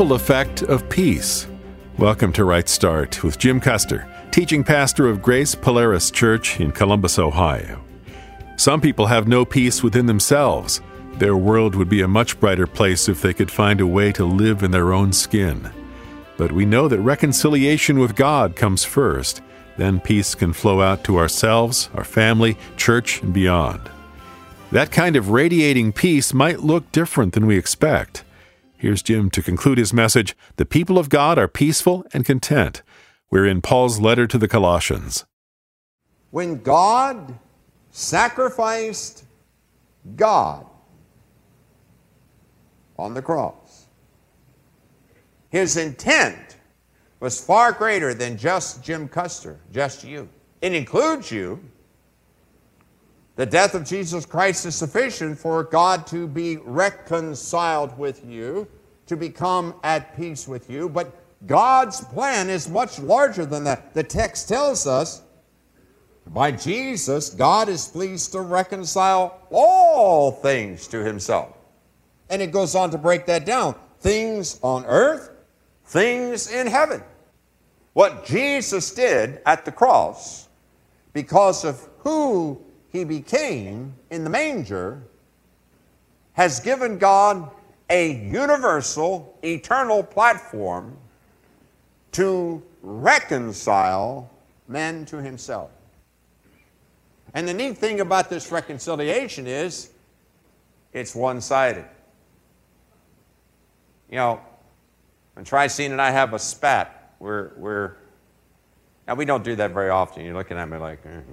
Ripple Effect of Peace. Welcome to Right Start with Jim Custer, teaching pastor of Grace Polaris Church in Columbus, Ohio. Some people have no peace within themselves. Their world would be a much brighter place if they could find a way to live in their own skin. But we know that reconciliation with God comes first. Then peace can flow out to ourselves, our family, church, and beyond. That kind of radiating peace might look different than we expect. Here's Jim to conclude his message The people of God are peaceful and content. We're in Paul's letter to the Colossians. When God sacrificed God on the cross, his intent was far greater than just Jim Custer, just you. It includes you. The death of Jesus Christ is sufficient for God to be reconciled with you, to become at peace with you. But God's plan is much larger than that. The text tells us by Jesus, God is pleased to reconcile all things to himself. And it goes on to break that down things on earth, things in heaven. What Jesus did at the cross, because of who he became in the manger has given God a universal, eternal platform to reconcile men to himself. And the neat thing about this reconciliation is it's one sided. You know, when Tricene and I have a spat, we're, we're, now we don't do that very often. You're looking at me like, mm-hmm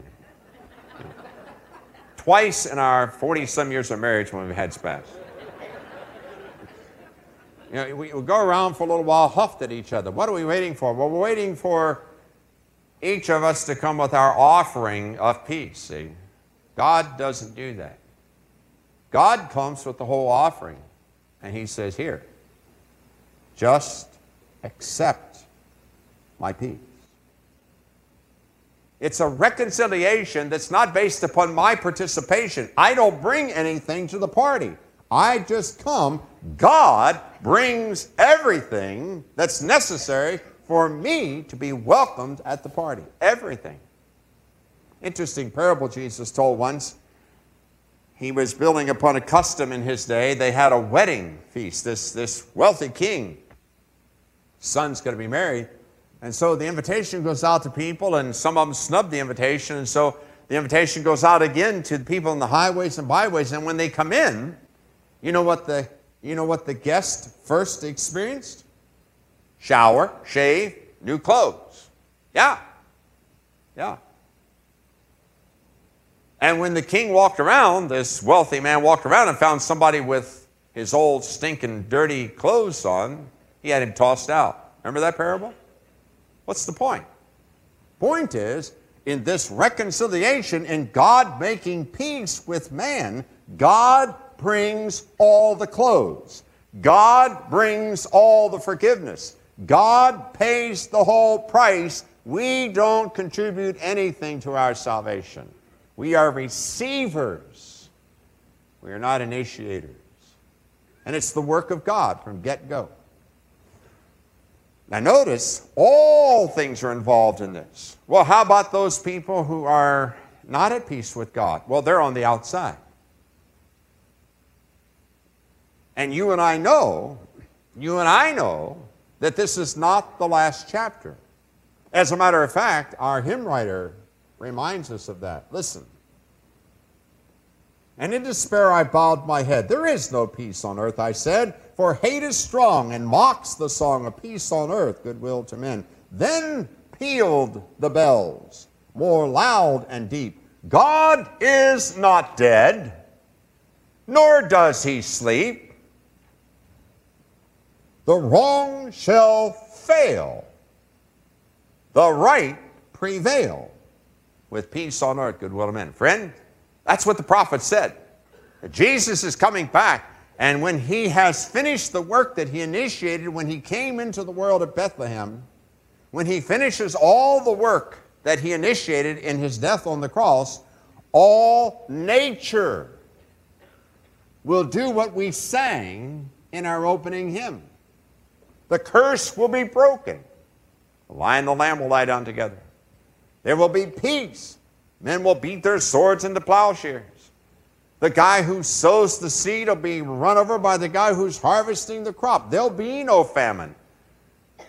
twice in our 40 some years of marriage when we've had spats. You know, we, we go around for a little while, huffed at each other. What are we waiting for? Well, we're waiting for each of us to come with our offering of peace. See? God doesn't do that. God comes with the whole offering, and He says, Here, just accept my peace. It's a reconciliation that's not based upon my participation. I don't bring anything to the party. I just come. God brings everything that's necessary for me to be welcomed at the party. Everything. Interesting parable Jesus told once. He was building upon a custom in his day. They had a wedding feast. This, this wealthy king, son's going to be married. And so the invitation goes out to people, and some of them snub the invitation. And so the invitation goes out again to people in the highways and byways. And when they come in, you know what the, you know what the guest first experienced? Shower, shave, new clothes. Yeah. Yeah. And when the king walked around, this wealthy man walked around and found somebody with his old stinking dirty clothes on, he had him tossed out. Remember that parable? What's the point? Point is, in this reconciliation, in God making peace with man, God brings all the clothes. God brings all the forgiveness. God pays the whole price. We don't contribute anything to our salvation. We are receivers. We are not initiators. And it's the work of God from get go. Now, notice all things are involved in this. Well, how about those people who are not at peace with God? Well, they're on the outside. And you and I know, you and I know, that this is not the last chapter. As a matter of fact, our hymn writer reminds us of that. Listen. And in despair I bowed my head. There is no peace on earth, I said, for hate is strong and mocks the song of peace on earth, goodwill to men. Then pealed the bells, more loud and deep. God is not dead, nor does he sleep. The wrong shall fail, the right prevail, with peace on earth, goodwill to men. Friend, that's what the prophet said. Jesus is coming back, and when he has finished the work that he initiated when he came into the world at Bethlehem, when he finishes all the work that he initiated in his death on the cross, all nature will do what we sang in our opening hymn. The curse will be broken. The lion and the lamb will lie down together. There will be peace. Men will beat their swords into plowshares. The guy who sows the seed will be run over by the guy who's harvesting the crop. There'll be no famine.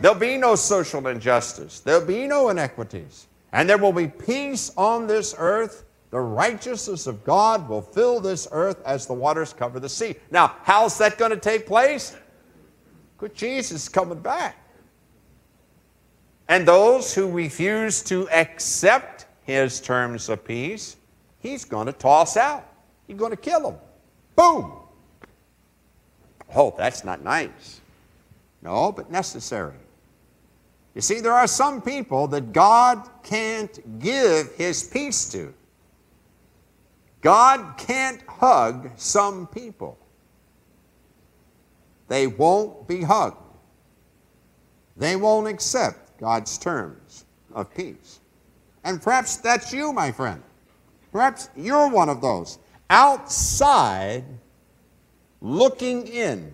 There'll be no social injustice. There'll be no inequities. And there will be peace on this earth. The righteousness of God will fill this earth as the waters cover the sea. Now, how's that going to take place? Good Jesus is coming back. And those who refuse to accept his terms of peace, he's going to toss out. He's going to kill them. Boom. Oh, that's not nice. No, but necessary. You see, there are some people that God can't give his peace to. God can't hug some people. They won't be hugged. They won't accept God's terms of peace. And perhaps that's you, my friend. Perhaps you're one of those outside looking in.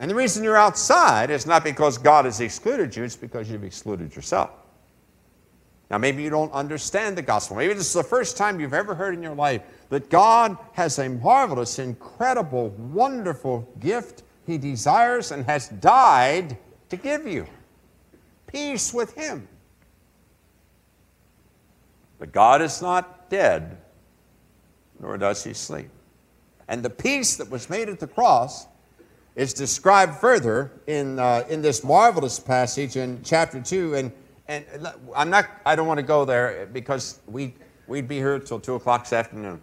And the reason you're outside is not because God has excluded you, it's because you've excluded yourself. Now, maybe you don't understand the gospel. Maybe this is the first time you've ever heard in your life that God has a marvelous, incredible, wonderful gift He desires and has died to give you peace with Him. But God is not dead, nor does he sleep. And the peace that was made at the cross is described further in, uh, in this marvelous passage in chapter 2. And, and I'm not, I don't want to go there because we, we'd be here until 2 o'clock this afternoon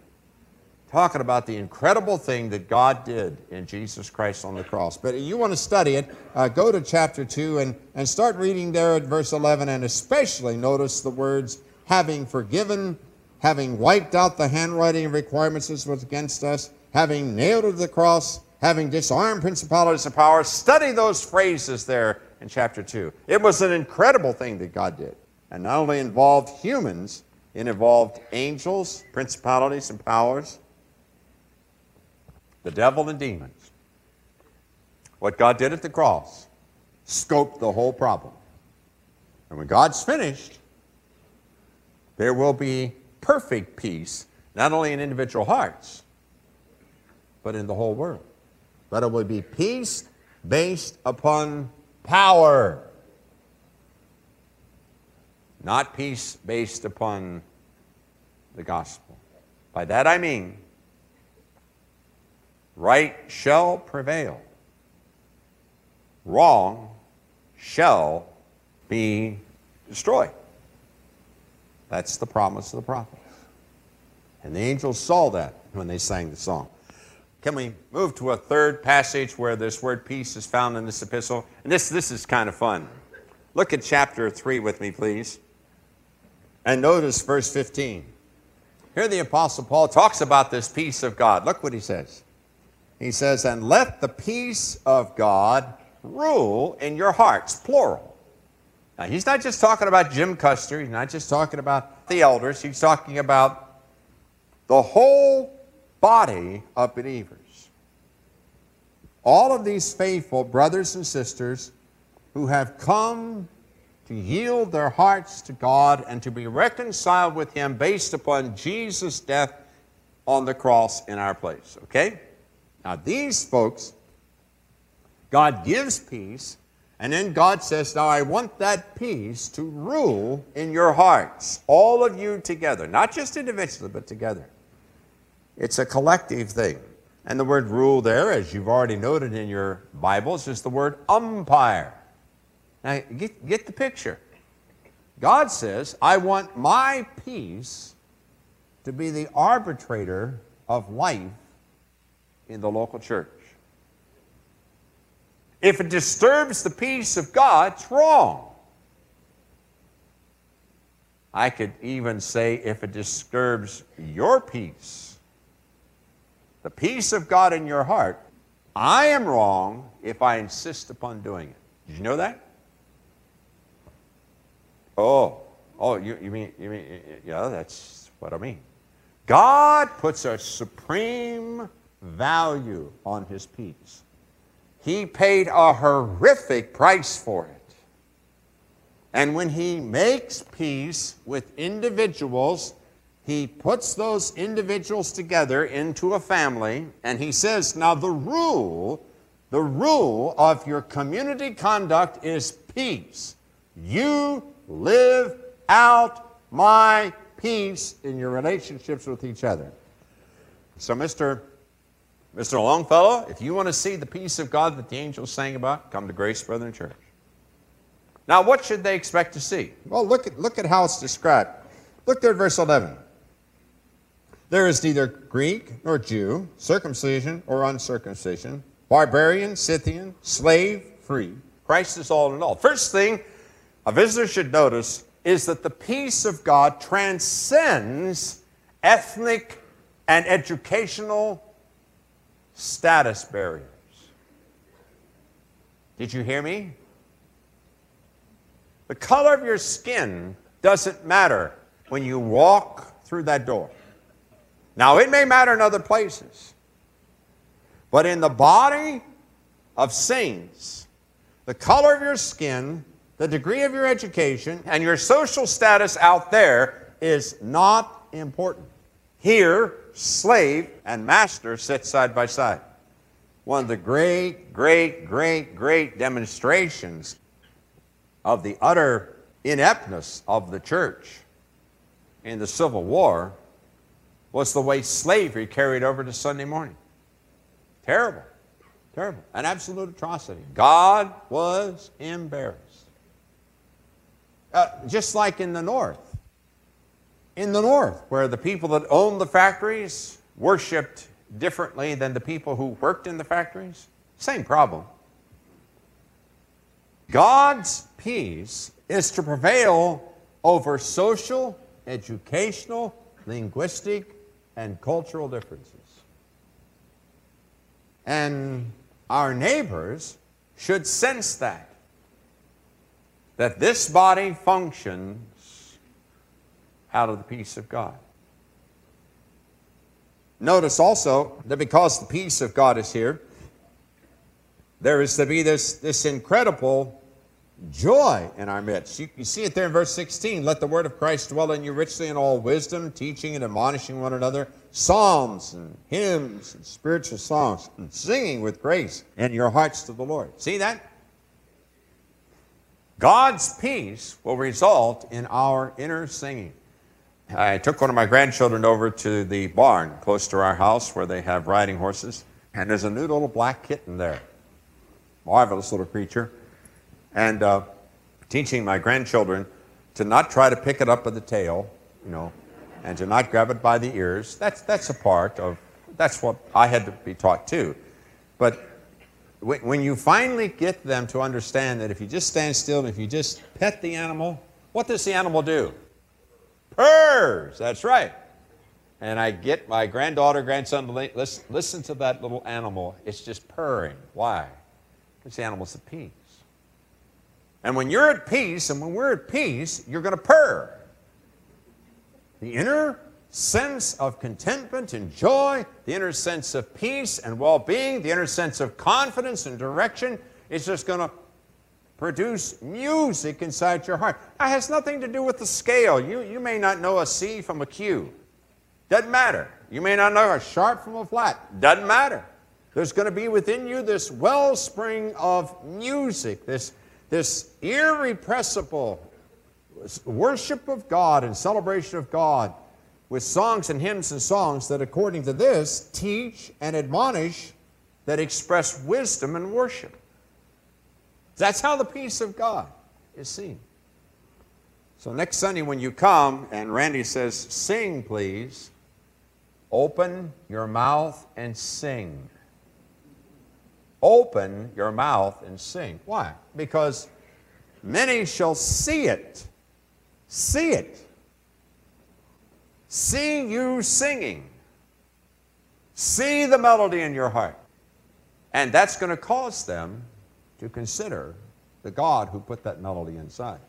talking about the incredible thing that God did in Jesus Christ on the cross. But you want to study it, uh, go to chapter 2 and, and start reading there at verse 11 and especially notice the words having forgiven, having wiped out the handwriting of requirements that was against us, having nailed to the cross, having disarmed principalities and powers. Study those phrases there in chapter 2. It was an incredible thing that God did. And not only involved humans, it involved angels, principalities, and powers, the devil and demons. What God did at the cross scoped the whole problem. And when God's finished, there will be perfect peace, not only in individual hearts, but in the whole world. But it will be peace based upon power, not peace based upon the gospel. By that I mean, right shall prevail, wrong shall be destroyed. That's the promise of the prophets. And the angels saw that when they sang the song. Can we move to a third passage where this word peace is found in this epistle? And this, this is kind of fun. Look at chapter 3 with me, please. And notice verse 15. Here the Apostle Paul talks about this peace of God. Look what he says. He says, And let the peace of God rule in your hearts, plural now, he's not just talking about Jim Custer, he's not just talking about the elders, he's talking about the whole body of believers. All of these faithful brothers and sisters who have come to yield their hearts to God and to be reconciled with Him based upon Jesus' death on the cross in our place. Okay? Now, these folks, God gives peace and then God says, Now I want that peace to rule in your hearts, all of you together, not just individually, but together. It's a collective thing. And the word rule there, as you've already noted in your Bibles, is the word umpire. Now get, get the picture. God says, I want my peace to be the arbitrator of life in the local church. If it disturbs the peace of God, it's wrong. I could even say if it disturbs your peace, the peace of God in your heart, I am wrong if I insist upon doing it. Did you know that? Oh, oh, you, you mean, you mean, yeah, that's what I mean. God puts a supreme value on his peace. He paid a horrific price for it. And when he makes peace with individuals, he puts those individuals together into a family, and he says, Now the rule, the rule of your community conduct is peace. You live out my peace in your relationships with each other. So, Mr. Mr. Longfellow, if you want to see the peace of God that the angels sang about, come to Grace Brethren Church. Now, what should they expect to see? Well, look at, look at how it's described. Look there at verse 11. There is neither Greek nor Jew, circumcision or uncircumcision, barbarian, Scythian, slave, free. Christ is all in all. First thing a visitor should notice is that the peace of God transcends ethnic and educational status barriers. Did you hear me? The color of your skin doesn't matter when you walk through that door. Now, it may matter in other places, but in the body of saints, the color of your skin, the degree of your education, and your social status out there is not important. Here, slave and master sit side by side. One of the great, great, great, great demonstrations of the utter ineptness of the church in the Civil War was the way slavery carried over to Sunday morning. Terrible. Terrible. An absolute atrocity. God was embarrassed. Uh, just like in the North in the north, where the people that owned the factories worshiped differently than the people who worked in the factories. Same problem. God's peace is to prevail over social, educational, linguistic, and cultural differences. And our neighbors should sense that. That this body functions out of the peace of God. Notice also that because the peace of God is here, there is to be this, this incredible joy in our midst. You, you, see it there in verse 16. Let the word of Christ dwell in you richly in all wisdom, teaching and admonishing one another, psalms and hymns and spiritual songs, and singing with grace in your hearts to the Lord. See that? God's peace will result in our inner singing. I took one of my grandchildren over to the barn close to our house where they have riding horses, and there's a new little black kitten there. Marvelous little creature. And uh, teaching my grandchildren to not try to pick it up by the tail, you know, and to not grab it by the ears. That's, that's a part of, that's what I had to be taught too. But when you finally get them to understand that if you just stand still and if you just pet the animal, what does the animal do? Purrs. That's right. And I get my granddaughter, grandson to listen, listen to that little animal. It's just purring. Why? Because the animal's at peace. And when you're at peace, and when we're at peace, you're going to purr. The inner sense of contentment and joy, the inner sense of peace and well being, the inner sense of confidence and direction is just going to produce music inside your heart. That has nothing to do with the scale. You, you may not know a C from a Q. Doesn't matter. You may not know a sharp from a flat. Doesn't matter. There's going to be within you this wellspring of music, this, this irrepressible worship of God and celebration of God with songs and hymns and songs that, according to this, teach and admonish that express wisdom and worship. That's how the peace of God is seen. So next Sunday, when you come and Randy says, Sing, please, open your mouth and sing. Open your mouth and sing. Why? Because many shall see it. See it. See you singing. See the melody in your heart. And that's going to cause them to consider the God who put that melody inside.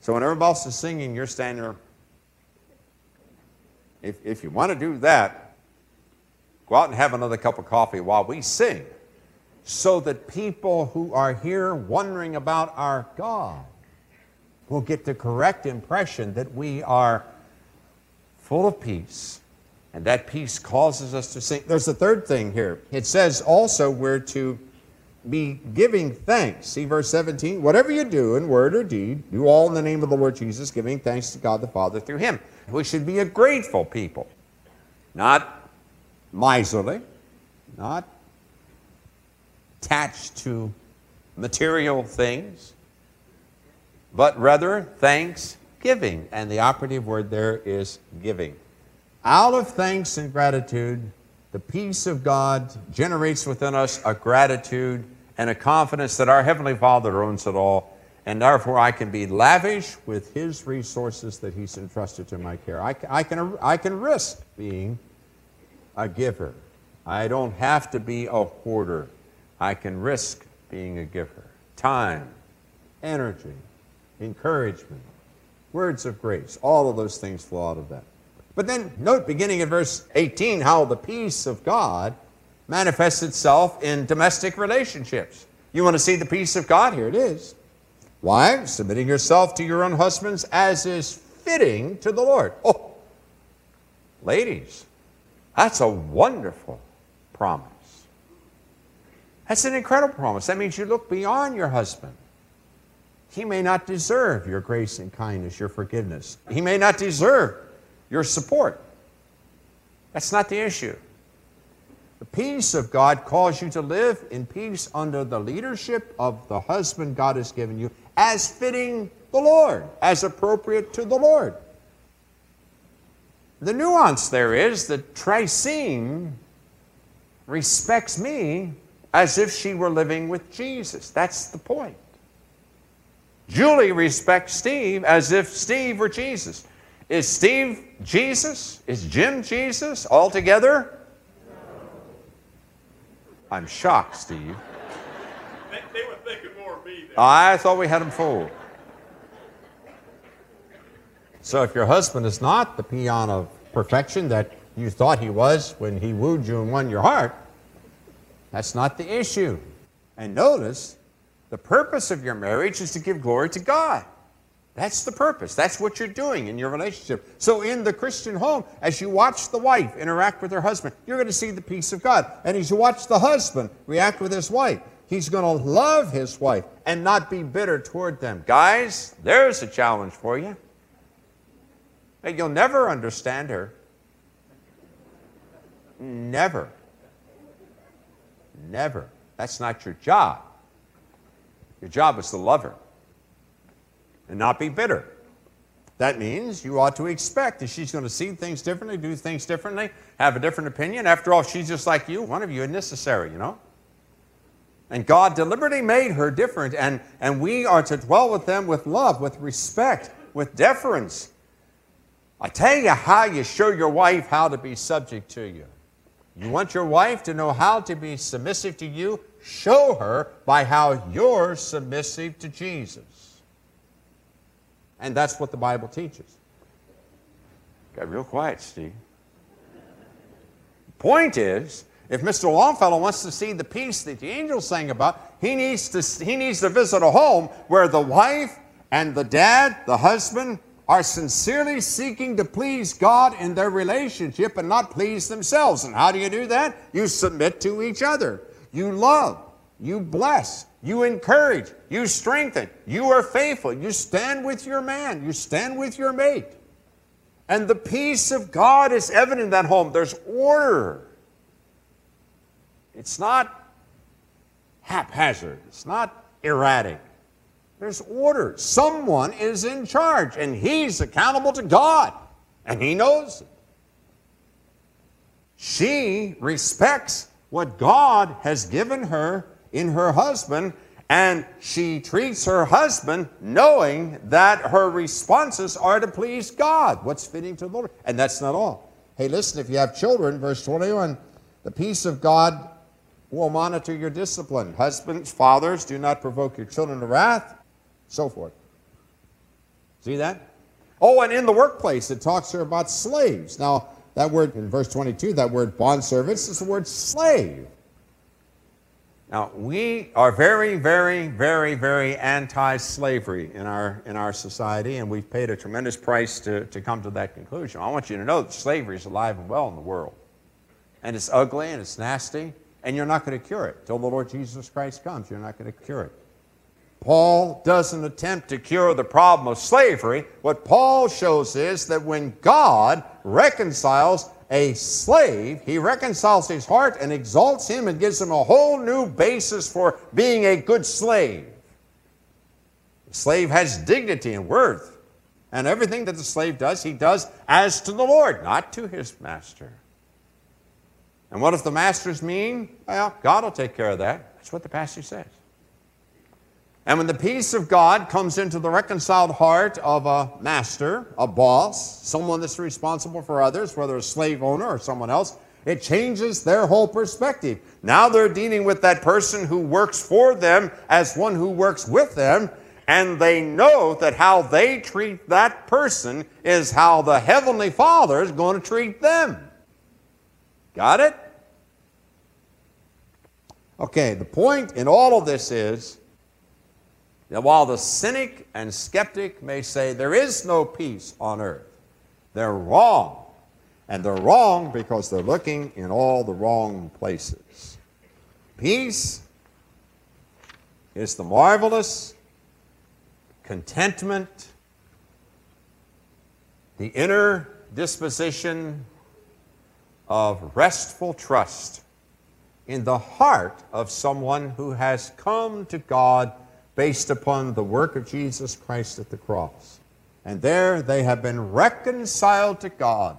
So when everybody else is singing, you're standing there. If, if you want to do that, go out and have another cup of coffee while we sing. so that people who are here wondering about our God will get the correct impression that we are full of peace. And that peace causes us to sing. There's a third thing here. It says also we're to be giving thanks. See verse 17. Whatever you do in word or deed, do all in the name of the Lord Jesus, giving thanks to God the Father through him. We should be a grateful people, not miserly, not attached to material things, but rather thanksgiving. And the operative word there is giving. Out of thanks and gratitude, the peace of God generates within us a gratitude and a confidence that our Heavenly Father owns it all, and therefore I can be lavish with His resources that He's entrusted to my care. I, I, can, I can risk being a giver. I don't have to be a hoarder. I can risk being a giver. Time, energy, encouragement, words of grace, all of those things flow out of that. But then note, beginning in verse 18, how the peace of God manifests itself in domestic relationships. You want to see the peace of God? Here it is. Wives, submitting yourself to your own husbands as is fitting to the Lord. Oh, ladies, that's a wonderful promise. That's an incredible promise. That means you look beyond your husband. He may not deserve your grace and kindness, your forgiveness. He may not deserve your support. That's not the issue. Peace of God calls you to live in peace under the leadership of the husband God has given you, as fitting the Lord, as appropriate to the Lord. The nuance there is that Tracine respects me as if she were living with Jesus. That's the point. Julie respects Steve as if Steve were Jesus. Is Steve Jesus? Is Jim Jesus altogether? I'm shocked, Steve. They, they were thinking more of me. Than I thought we had him fooled. So if your husband is not the peon of perfection that you thought he was when he wooed you and won your heart, that's not the issue. And notice, the purpose of your marriage is to give glory to God. That's the purpose. That's what you're doing in your relationship. So, in the Christian home, as you watch the wife interact with her husband, you're going to see the peace of God. And as you watch the husband react with his wife, he's going to love his wife and not be bitter toward them. Guys, there's a challenge for you. You'll never understand her. Never. Never. That's not your job. Your job is to love her and not be bitter. That means you ought to expect that she's going to see things differently, do things differently, have a different opinion. After all, she's just like you. One of you is necessary, you know? And God deliberately made her different, and, and we are to dwell with them with love, with respect, with deference. I tell you how you show your wife how to be subject to you. You want your wife to know how to be submissive to you? Show her by how you're submissive to Jesus. And that's what the Bible teaches. Got real quiet, Steve. Point is, if Mr. Longfellow wants to see the peace that the angels sang about, he needs to, he needs to visit a home where the wife and the dad, the husband, are sincerely seeking to please God in their relationship and not please themselves. And how do you do that? You submit to each other. You love. You bless. You encourage. You strengthen. You are faithful. You stand with your man. You stand with your mate. And the peace of God is evident in that home. There's order. It's not haphazard. It's not erratic. There's order. Someone is in charge, and he's accountable to God, and he knows it. She respects what God has given her in her husband, and she treats her husband knowing that her responses are to please God, what's fitting to the Lord. And that's not all. Hey, listen, if you have children, verse 21, the peace of God will monitor your discipline. Husbands, fathers, do not provoke your children to wrath, so forth. See that? Oh, and in the workplace, it talks here about slaves. Now, that word in verse 22, that word bondservants, is the word slave. Now, we are very, very, very, very anti slavery in our, in our society, and we've paid a tremendous price to, to come to that conclusion. I want you to know that slavery is alive and well in the world. And it's ugly and it's nasty, and you're not going to cure it. Till the Lord Jesus Christ comes, you're not going to cure it. Paul doesn't attempt to cure the problem of slavery. What Paul shows is that when God reconciles a slave, he reconciles his heart and exalts him and gives him a whole new basis for being a good slave. The slave has dignity and worth, and everything that the slave does, he does as to the Lord, not to his master. And what if the master's mean? Well, God will take care of that. That's what the pastor says. And when the peace of God comes into the reconciled heart of a master, a boss, someone that's responsible for others, whether a slave owner or someone else, it changes their whole perspective. Now they're dealing with that person who works for them as one who works with them, and they know that how they treat that person is how the Heavenly Father is going to treat them. Got it? Okay, the point in all of this is that while the cynic and skeptic may say there is no peace on earth, they're wrong. And they're wrong because they're looking in all the wrong places. Peace is the marvelous contentment, the inner disposition of restful trust in the heart of someone who has come to God based upon the work of Jesus Christ at the cross. And there they have been reconciled to God.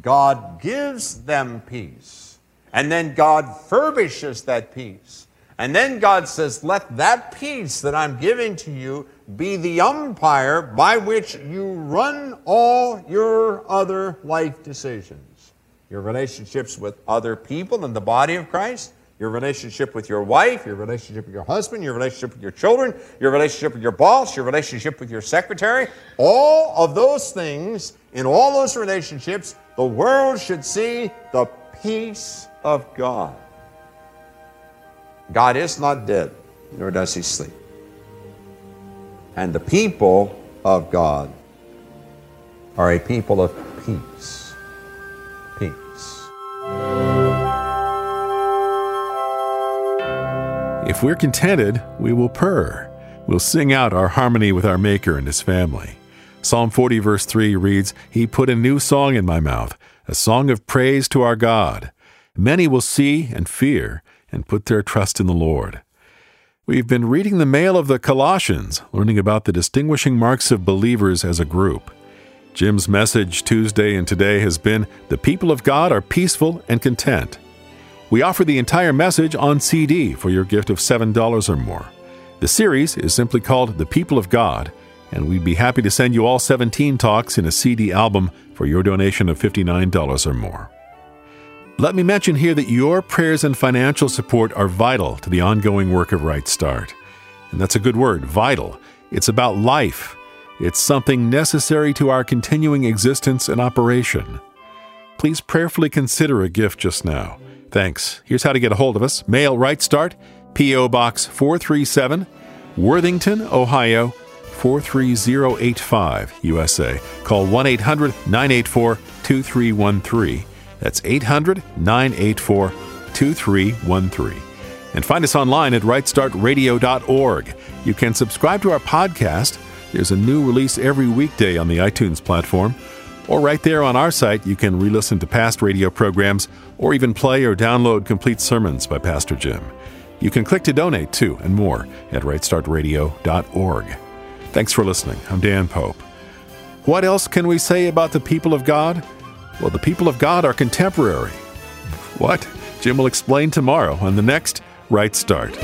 God gives them peace. And then God furbishes that peace. And then God says, Let that peace that I'm giving to you be the umpire by which you run all your other life decisions. Your relationships with other people in the body of Christ, your relationship with your wife, your relationship with your husband, your relationship with your children, your relationship with your boss, your relationship with your secretary. All of those things, in all those relationships, the world should see the peace of God. God is not dead, nor does he sleep. And the people of God are a people of peace. If we're contented, we will purr. We'll sing out our harmony with our Maker and His family. Psalm 40, verse 3 reads, He put a new song in my mouth, a song of praise to our God. Many will see and fear and put their trust in the Lord. We've been reading the mail of the Colossians, learning about the distinguishing marks of believers as a group. Jim's message Tuesday and today has been The people of God are peaceful and content. We offer the entire message on CD for your gift of $7 or more. The series is simply called The People of God, and we'd be happy to send you all 17 talks in a CD album for your donation of $59 or more. Let me mention here that your prayers and financial support are vital to the ongoing work of Right Start. And that's a good word, vital. It's about life. It's something necessary to our continuing existence and operation. Please prayerfully consider a gift just now. Thanks. Here's how to get a hold of us. Mail Right Start, P.O. Box 437, Worthington, Ohio 43085, USA. Call 1 800 984 2313. That's 800 984 2313. And find us online at rightstartradio.org. You can subscribe to our podcast. There's a new release every weekday on the iTunes platform. Or right there on our site, you can re listen to past radio programs or even play or download complete sermons by Pastor Jim. You can click to donate too and more at rightstartradio.org. Thanks for listening. I'm Dan Pope. What else can we say about the people of God? Well, the people of God are contemporary. What? Jim will explain tomorrow on the next Right Start.